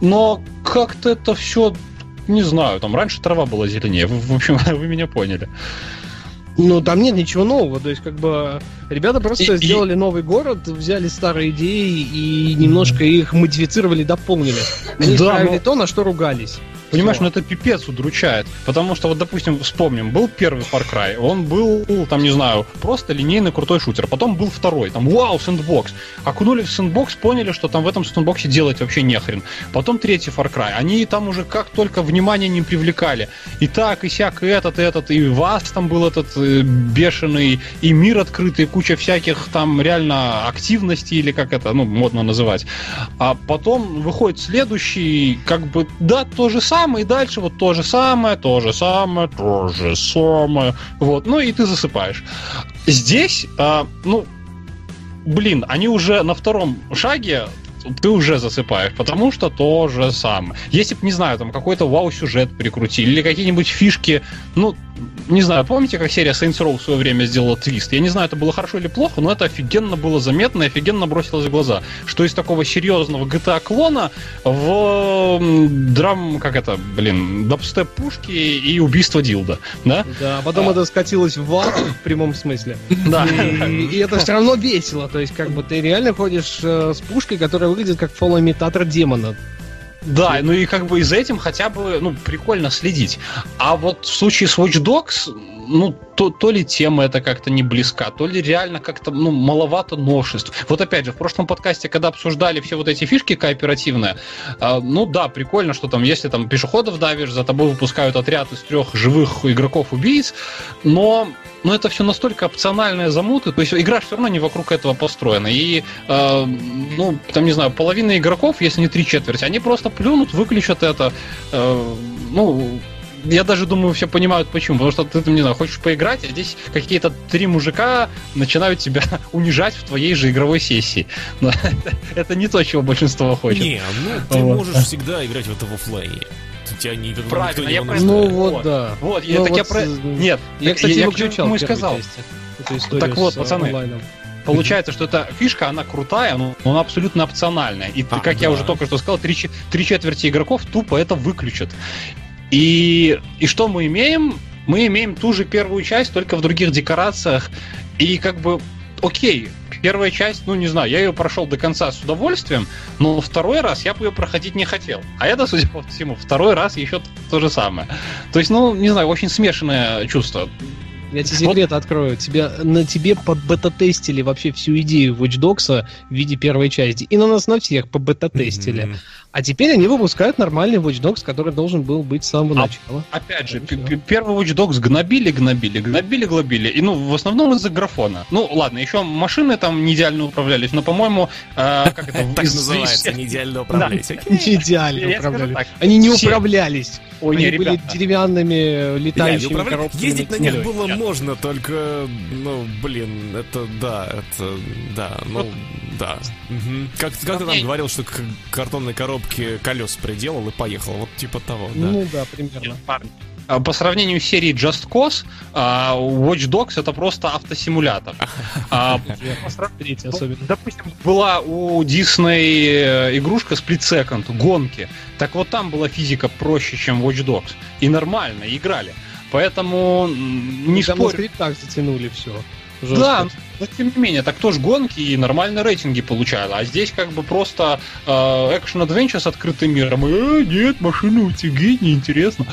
Но как-то это все, не знаю, там раньше трава была зеленее, в, в общем, вы меня поняли. Ну, там нет ничего нового. То есть, как бы, ребята просто и, сделали и... новый город, взяли старые идеи и немножко их модифицировали, дополнили. Они да, исправили но... то, на что ругались. Понимаешь, ну это пипец удручает. Потому что, вот, допустим, вспомним, был первый Far Cry, он был, там, не знаю, просто линейный крутой шутер. Потом был второй, там, вау, сэндбокс. Окунули в сэндбокс, поняли, что там в этом сэндбоксе делать вообще нехрен. Потом третий Far Cry. Они там уже как только внимание не привлекали. И так, и сяк, и этот, и этот, и вас там был этот э, бешеный, и мир открытый, и куча всяких там реально активностей, или как это, ну, модно называть. А потом выходит следующий, как бы, да, то же самое, самое, и дальше вот то же самое, то же самое, то же самое. Вот, ну и ты засыпаешь. Здесь, а, ну, блин, они уже на втором шаге ты уже засыпаешь, потому что то же самое. Если бы, не знаю, там какой-то вау-сюжет прикрутили, или какие-нибудь фишки, ну, не знаю, помните, как серия Saints Row в свое время сделала твист? Я не знаю, это было хорошо или плохо, но это офигенно было заметно и офигенно бросилось в глаза. Что из такого серьезного GTA-клона в драм, как это, блин, дабстеп пушки и убийство Дилда, да? Да, а потом а. это скатилось в ад в прямом смысле. Да. И, и это все равно весело, то есть как бы ты реально ходишь э, с пушкой, которая выглядит как фолоимитатор демона. Да, ну и как бы из этим хотя бы, ну, прикольно следить. А вот в случае с Watch Dogs, ну, то, то ли тема это как-то не близка, то ли реально как-то, ну, маловато новшеств. Вот опять же, в прошлом подкасте, когда обсуждали все вот эти фишки кооперативные, э, ну да, прикольно, что там, если там пешеходов давишь, за тобой выпускают отряд из трех живых игроков-убийц, но но это все настолько опциональные замуты, то есть игра все равно не вокруг этого построена. И, э, ну, там, не знаю, половина игроков, если не три четверти, они просто плюнут, выключат это. Э, ну, я даже думаю, все понимают почему. Потому что ты, там, не знаю, хочешь поиграть, а здесь какие-то три мужика начинают тебя унижать в твоей же игровой сессии. Но это, не то, чего большинство хочет. Не, ну ты вот. можешь всегда играть в это в офлайне тебя не Правильно, никто я не Ну вот, вот, да. Вот, я, ну, так вот, я про... Нет, я, кстати, я, выключал я сказал. Так вот, пацаны, онлайном. Получается, что эта фишка, она крутая, но она абсолютно опциональная. И, а, как да. я уже только что сказал, три, три четверти игроков тупо это выключат. И, и что мы имеем? мы имеем ту же первую часть, только в других декорациях. И как бы, окей, первая часть, ну не знаю, я ее прошел до конца с удовольствием, но второй раз я бы ее проходить не хотел. А это, судя по всему, второй раз еще то же самое. То есть, ну, не знаю, очень смешанное чувство. Я тебе секрет вот. открою. Тебя, на тебе бета-тестили вообще всю идею Watch Dogs в виде первой части. И на нас на всех по бета-тестили. Mm-hmm. А теперь они выпускают нормальный Watch Dogs, который должен был быть с самого а, начала. Опять же, первый Watch Dogs гнобили, гнобили, гнобили, гнобили. И, ну, в основном из-за графона. Ну, ладно, еще машины там не идеально управлялись, но, по-моему, э, как это... Так называется, не идеально управлялись. Не идеально управлялись. Они не управлялись. Ой, Они не, были деревянными летающими коробками. Ездить на них было можно, только, ну, блин, это, да, это, да, ну, да. Как, ты нам говорил, что к картонной коробке колес приделал и поехал, вот типа того, да. Ну да, примерно. А, по сравнению с серией Just Cause, а, Watch Dogs это просто автосимулятор. А, допустим, была у Disney э, игрушка Split Second, гонки. Так вот там была физика проще, чем Watch Dogs. И нормально, играли. Поэтому не спорю. так затянули все. Да, но тем не менее, так тоже гонки и нормальные рейтинги получают. А здесь как бы просто экшен-адвенчер э, с открытым миром. Э, нет, машины у тебя неинтересно.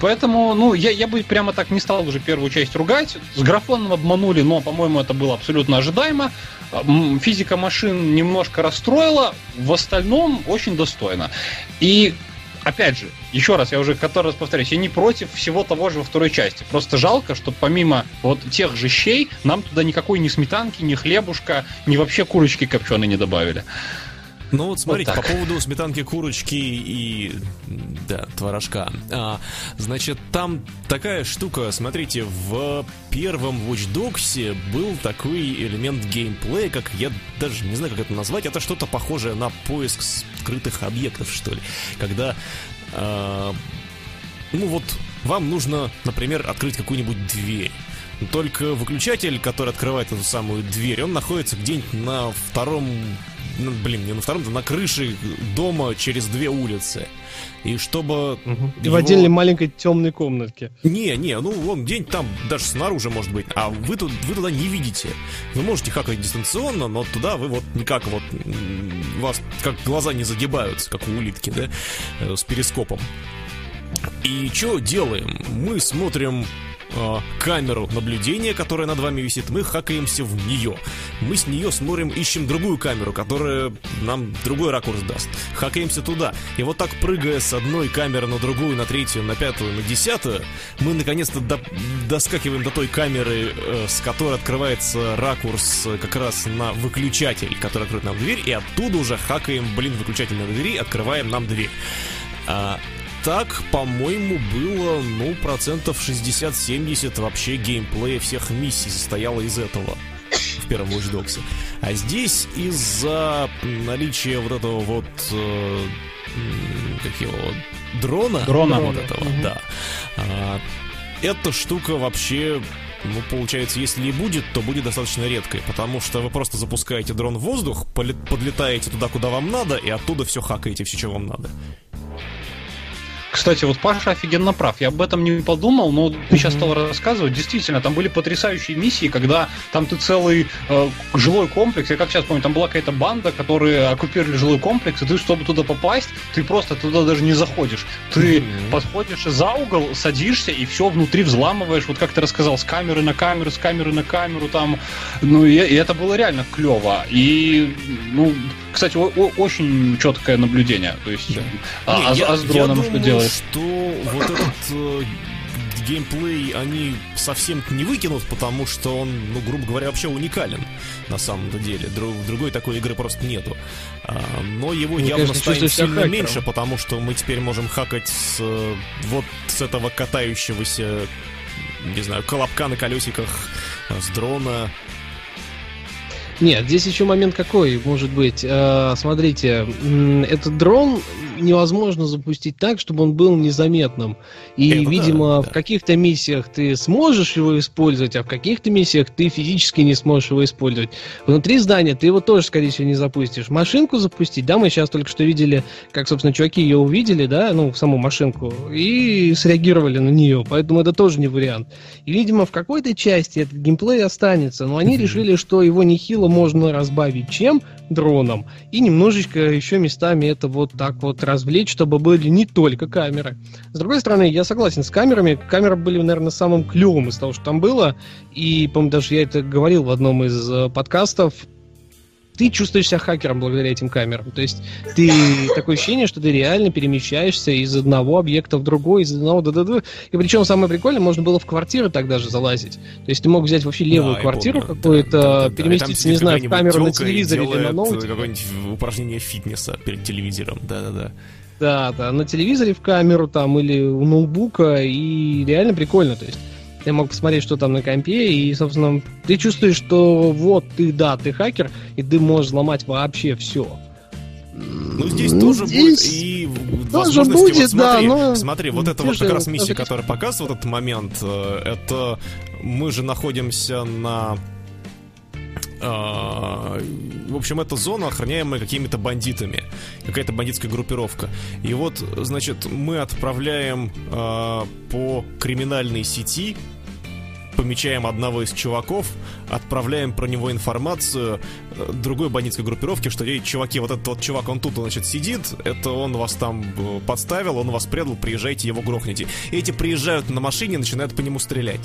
Поэтому, ну, я, я бы прямо так не стал уже первую часть ругать. С графоном обманули, но, по-моему, это было абсолютно ожидаемо. Физика машин немножко расстроила, в остальном очень достойно. И опять же, еще раз, я уже который раз повторюсь, я не против всего того же во второй части. Просто жалко, что помимо вот тех же щей, нам туда никакой ни сметанки, ни хлебушка, ни вообще курочки копченой не добавили. Ну вот смотрите, вот по поводу сметанки курочки и да, творожка. А, значит, там такая штука, смотрите, в первом Watch Dogs был такой элемент геймплея, как я даже не знаю, как это назвать, это что-то похожее на поиск скрытых объектов, что ли. Когда а, ну вот вам нужно, например, открыть какую-нибудь дверь. Только выключатель, который открывает эту самую дверь, он находится где-нибудь на втором ну, блин, не на втором, на крыше дома через две улицы. И чтобы... Угу. И его... в отдельной маленькой темной комнатке. Не, не, ну он день там даже снаружи может быть, а вы, тут, вы туда не видите. Вы можете хакать дистанционно, но туда вы вот никак вот... Вас как глаза не загибаются, как у улитки, да, э, с перископом. И что делаем? Мы смотрим э, камеру наблюдения, которая над вами висит, мы хакаемся в нее. Мы с нее смотрим, ищем другую камеру, которая нам другой ракурс даст. Хакаемся туда. И вот так прыгая с одной камеры на другую, на третью, на пятую, на десятую, мы наконец-то до доскакиваем до той камеры, э, с которой открывается ракурс э, как раз на выключатель, который откроет нам дверь, и оттуда уже хакаем, блин, выключатель на двери, открываем нам дверь. А, так, по-моему, было, ну, процентов 60-70 вообще геймплея всех миссий состояло из этого в первом Watch Dogs. А здесь из-за наличия вот этого вот э, как его дрона, дрона вот этого, угу. да. А, эта штука вообще ну, получается, если и будет, то будет достаточно редкой, потому что вы просто запускаете дрон в воздух, подлетаете туда, куда вам надо, и оттуда все хакаете, все, что вам надо. Кстати, вот Паша офигенно прав. Я об этом не подумал, но ты сейчас стал рассказывать. Действительно, там были потрясающие миссии, когда там ты целый э, жилой комплекс. Я как сейчас помню, там была какая-то банда, которые оккупировали жилой комплекс, и ты, чтобы туда попасть, ты просто туда даже не заходишь. Ты mm-hmm. подходишь за угол, садишься, и все внутри взламываешь. Вот как ты рассказал, с камеры на камеру, с камеры на камеру там. Ну, и, и это было реально клево. И, ну, кстати, о- о- очень четкое наблюдение. То есть, а, Не, а, я, а с дроном что думаю, делать? что вот этот э, геймплей они совсем не выкинут, потому что он, ну, грубо говоря, вообще уникален на самом деле. Друг, другой такой игры просто нету. А, но его ну, явно станет сильно хакером. меньше, потому что мы теперь можем хакать с, вот с этого катающегося, не знаю, колобка на колесиках, с дрона, Нет, здесь еще момент какой может быть. Э, смотрите, этот дрон невозможно запустить так, чтобы он был незаметным. И, Это видимо, да, да. в каких-то миссиях ты сможешь его использовать, а в каких-то миссиях ты физически не сможешь его использовать. Внутри здания ты его тоже, скорее всего, не запустишь. Машинку запустить, да, мы сейчас только что видели, как, собственно, чуваки ее увидели, да, ну, саму машинку, и среагировали на нее. Поэтому это тоже не вариант. И, видимо, в какой-то части этот геймплей останется, но они решили, что его нехило можно разбавить чем? Дроном. И немножечко еще местами это вот так вот развлечь, чтобы были не только камеры. С другой стороны, я согласен с камерами. Камеры были, наверное, самым клевым из того, что там было. И, по-моему, даже я это говорил в одном из э, подкастов ты чувствуешь себя хакером благодаря этим камерам. То есть ты такое ощущение, что ты реально перемещаешься из одного объекта в другой, из одного до до И причем самое прикольное, можно было в квартиры тогда же залазить. То есть ты мог взять вообще левую да, квартиру какую-то, да, да, переместиться, не знаю, в камеру на телевизоре или на ноутбуке. какое-нибудь упражнение фитнеса перед телевизором. Да-да-да. Да, да, на телевизоре в камеру там или у ноутбука, и реально прикольно, то есть ты мог посмотреть, что там на компе, и, собственно, ты чувствуешь, что вот ты, да, ты хакер, и ты можешь взломать вообще все. Ну, здесь ну, тоже здесь будет и тоже будет, вот, смотри, да, но... Смотри, вот это вот как раз миссия, которая показывает этот момент, э, это мы же находимся на а, в общем, эта зона, охраняемая какими-то бандитами, какая-то бандитская группировка. И вот, значит, мы отправляем э, по криминальной сети помечаем одного из чуваков, отправляем про него информацию э, другой бандитской группировке, что, ей, чуваки, вот этот вот чувак, он тут, значит, сидит, это он вас там э, подставил, он вас предал, приезжайте, его грохните. И эти приезжают на машине и начинают по нему стрелять.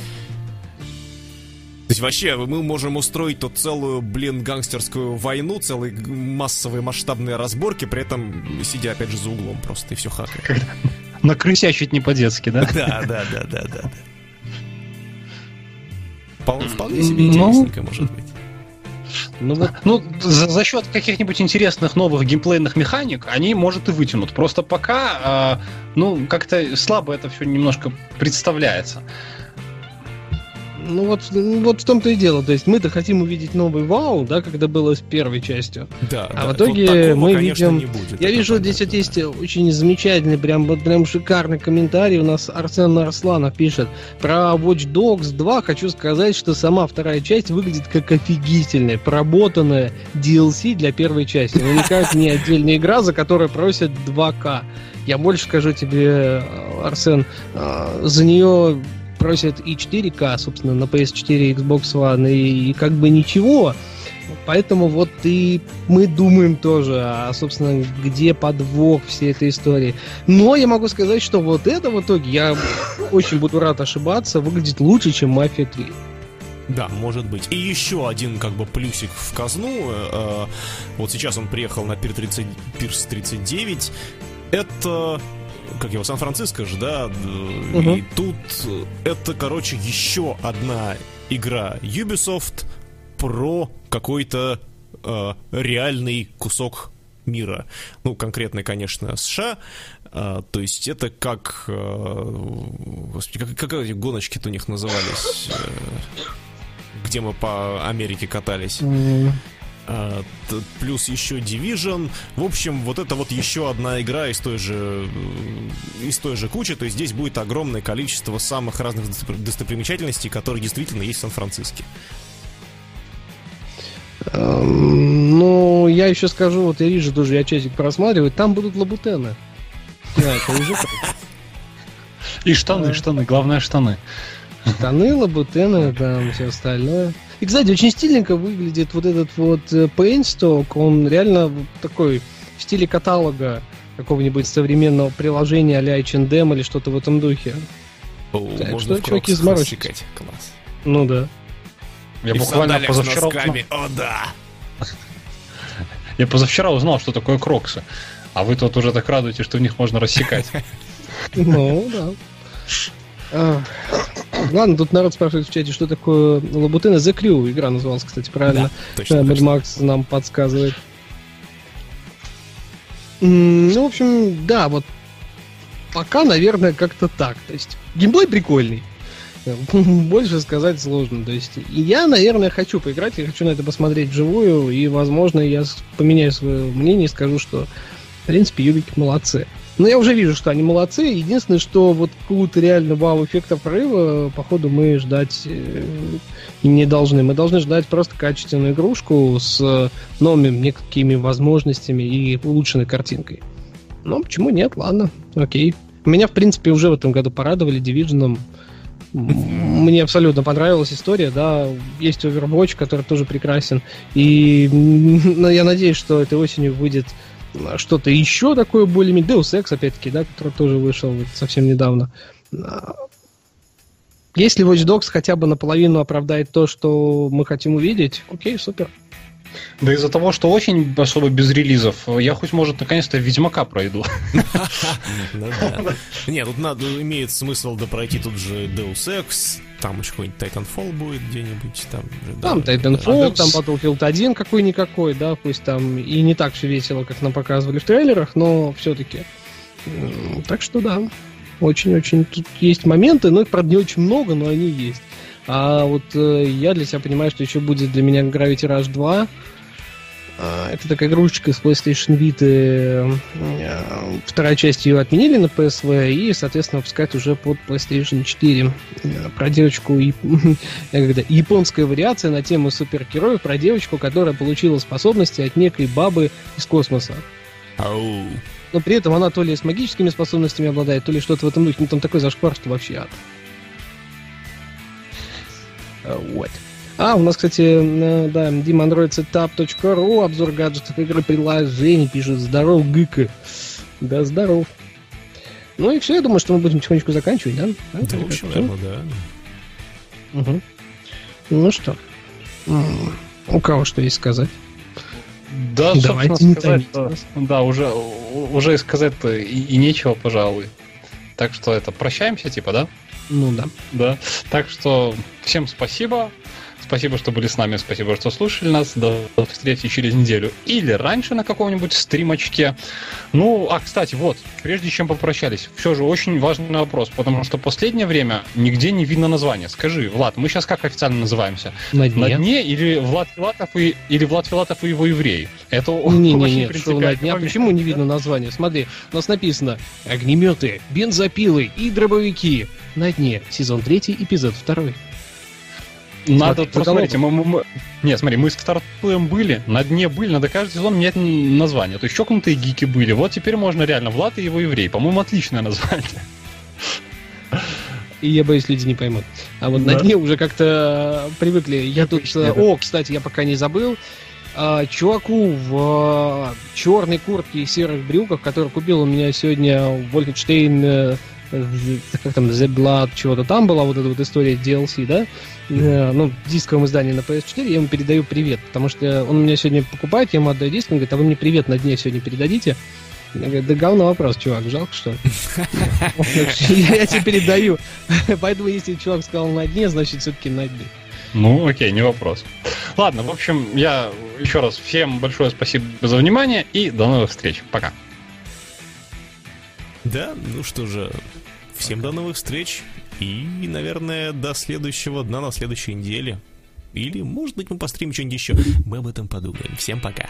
То есть вообще мы можем устроить тут целую, блин, гангстерскую войну, целые массовые масштабные разборки, при этом сидя опять же за углом просто и все хакает. На крысячить не по-детски, да? Да, да, да, да, да. Вполне себе ну, интересненько, может быть. Ну, вот, ну за, за счет каких-нибудь интересных новых геймплейных механик они, может, и вытянут. Просто пока, э, ну, как-то слабо это все немножко представляется. Ну вот, вот в том-то и дело. То есть мы-то хотим увидеть новый вау, да, когда было с первой частью. Да. А да. в итоге такого, мы конечно, видим. Не будет, Я вижу, понятно, здесь вот есть очень замечательный, прям, вот прям шикарный комментарий. У нас Арсен Арсланов пишет про Watch Dogs 2. Хочу сказать, что сама вторая часть выглядит как офигительная, проработанная DLC для первой части. Но никак не отдельная игра, за которую просят 2К. Я больше скажу тебе, Арсен, а, за нее просят и 4К, собственно, на PS4 и Xbox One, и, и как бы ничего. Поэтому вот и мы думаем тоже, а, собственно, где подвох всей этой истории. Но я могу сказать, что вот это в итоге, я очень буду рад ошибаться, выглядит лучше, чем Мафия 3. Да, может быть. И еще один как бы плюсик в казну. Э, вот сейчас он приехал на Пир 30, Пирс 39. Это как его, Сан-Франциско же, да, угу. и тут это, короче, еще одна игра Ubisoft про какой-то э, реальный кусок мира. Ну, конкретно, конечно, США. А, то есть это как... Э, господи, как, как эти гоночки-то у них назывались? Э, где мы по Америке катались. А, плюс еще Division. В общем, вот это вот еще одна игра из той же из той же кучи. То есть здесь будет огромное количество самых разных достопримечательностей, которые действительно есть в Сан-Франциске. Эм, ну, я еще скажу, вот я вижу тоже, я часик просматриваю, там будут лабутены. И штаны, штаны, главное штаны. Штаны, лабутены, там все остальное. И, кстати, очень стильненько выглядит вот этот вот Paintstock. Э, Он реально такой в стиле каталога какого-нибудь современного приложения а-ля H&M или что-то в этом духе. О, так можно что, чуваки, изморочить. Класс. Ну да. Я И буквально позавчера узнал... О, да! Я позавчера узнал, что такое кроксы. А вы тут уже так радуете, что в них можно рассекать. Ну, да. А, ладно, тут народ спрашивает в чате, что такое Лабутена The Crew. Игра называлась, кстати, правильно. Да, точно, Mad Макс нам подсказывает. Ну, в общем, да, вот пока, наверное, как-то так. То есть геймплей прикольный. Больше сказать сложно. То есть я, наверное, хочу поиграть, я хочу на это посмотреть вживую, и, возможно, я поменяю свое мнение и скажу, что, в принципе, юбики молодцы. Но я уже вижу, что они молодцы. Единственное, что вот какого-то реально вау-эффекта прорыва, походу, мы ждать э, не должны. Мы должны ждать просто качественную игрушку с новыми некими возможностями и улучшенной картинкой. Ну, почему нет? Ладно, окей. Меня, в принципе, уже в этом году порадовали Division. Мне абсолютно понравилась история, да. Есть Overwatch, который тоже прекрасен. И я надеюсь, что этой осенью выйдет что-то еще такое более-менее. Deus Ex, опять-таки, да, который тоже вышел вот совсем недавно. Если Watch Dogs хотя бы наполовину оправдает то, что мы хотим увидеть, окей, супер. Да из-за того, что очень особо без релизов, я хоть, может, наконец-то Ведьмака пройду. Ну Нет, тут надо, имеет смысл допройти тут же Deus Ex, там еще какой-нибудь Titanfall будет где-нибудь там. Там Titanfall, там Battlefield 1 какой-никакой, да, пусть там и не так все весело, как нам показывали в трейлерах, но все-таки. Так что да, очень-очень тут есть моменты, но их, правда, не очень много, но они есть. А вот э, я для себя понимаю, что еще будет для меня Gravity Rush 2. А, это такая игрушечка из PlayStation Vita. Э, вторая часть ее отменили на PSV и, соответственно, выпускают уже под PlayStation 4. Э, про девочку, когда, японская вариация на тему супергероев, про девочку, которая получила способности от некой бабы из космоса. Но при этом она то ли с магическими способностями обладает, то ли что-то в этом духе. Ну, там такой зашквар, что вообще ад. Вот. А, у нас, кстати, да, dimandroidsetup.ru, обзор гаджетов игры приложений, пишет «Здоров, Гыка». Да, здоров. Ну и все, я думаю, что мы будем потихонечку заканчивать, да? Да, да в общем, наверное, да. Угу. Ну что, у кого что есть сказать? Да, Давайте не сказать, что, да, уже, уже сказать-то и, и нечего, пожалуй. Так что это, прощаемся, типа, да? Ну да. Да. Так что всем спасибо. Спасибо, что были с нами, спасибо, что слушали нас. До встречи через неделю или раньше на каком-нибудь стримочке. Ну, а, кстати, вот, прежде чем попрощались, все же очень важный вопрос, потому что последнее время нигде не видно названия. Скажи, Влад, мы сейчас как официально называемся? На дне. На дне или Влад Филатов и, или Влад Филатов и его евреи? Это не, не, не, не, на дне. А почему не видно название? Смотри, у нас написано огнеметы, бензопилы и дробовики. На дне. Сезон 3, эпизод 2. Надо, посмотрите, мы, мы, мы... Нет, смотри, мы с стартуем были, на дне были, надо каждый сезон менять название. То есть чокнутые гики были. Вот теперь можно реально Влад и его еврей. По-моему, отличное название. И я боюсь, люди не поймут. А вот да. на дне уже как-то привыкли. Я тут... Э, о, кстати, я пока не забыл. А, чуваку в а, черной куртке и серых брюках, который купил у меня сегодня Вольфенштейн как там, The Blood, чего-то там была, вот эта вот история DLC, да, э, ну, в дисковом издании на PS4, я ему передаю привет, потому что он меня сегодня покупает, я ему отдаю диск, он говорит, а вы мне привет на дне сегодня передадите? Я говорю, да говно вопрос, чувак, жалко, что Я тебе передаю. Поэтому, если чувак сказал на дне, значит, все-таки на дне. Ну, окей, не вопрос. Ладно, в общем, я еще раз всем большое спасибо за внимание и до новых встреч. Пока. Да, ну что же, Всем до новых встреч и, наверное, до следующего дна на следующей неделе. Или, может быть, мы постримим что-нибудь еще. Мы об этом подумаем. Всем пока.